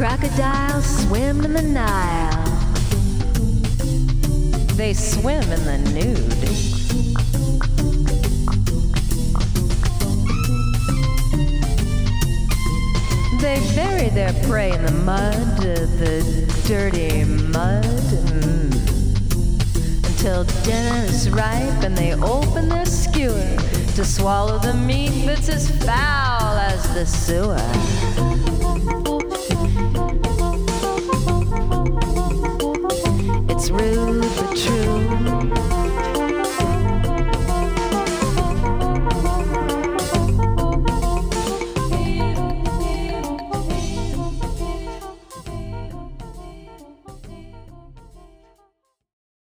crocodiles swim in the Nile. They swim in the nude. They bury their prey in the mud, the dirty mud, mm, until dinner is ripe and they open their skewer to swallow the meat that's as foul as the sewer. room.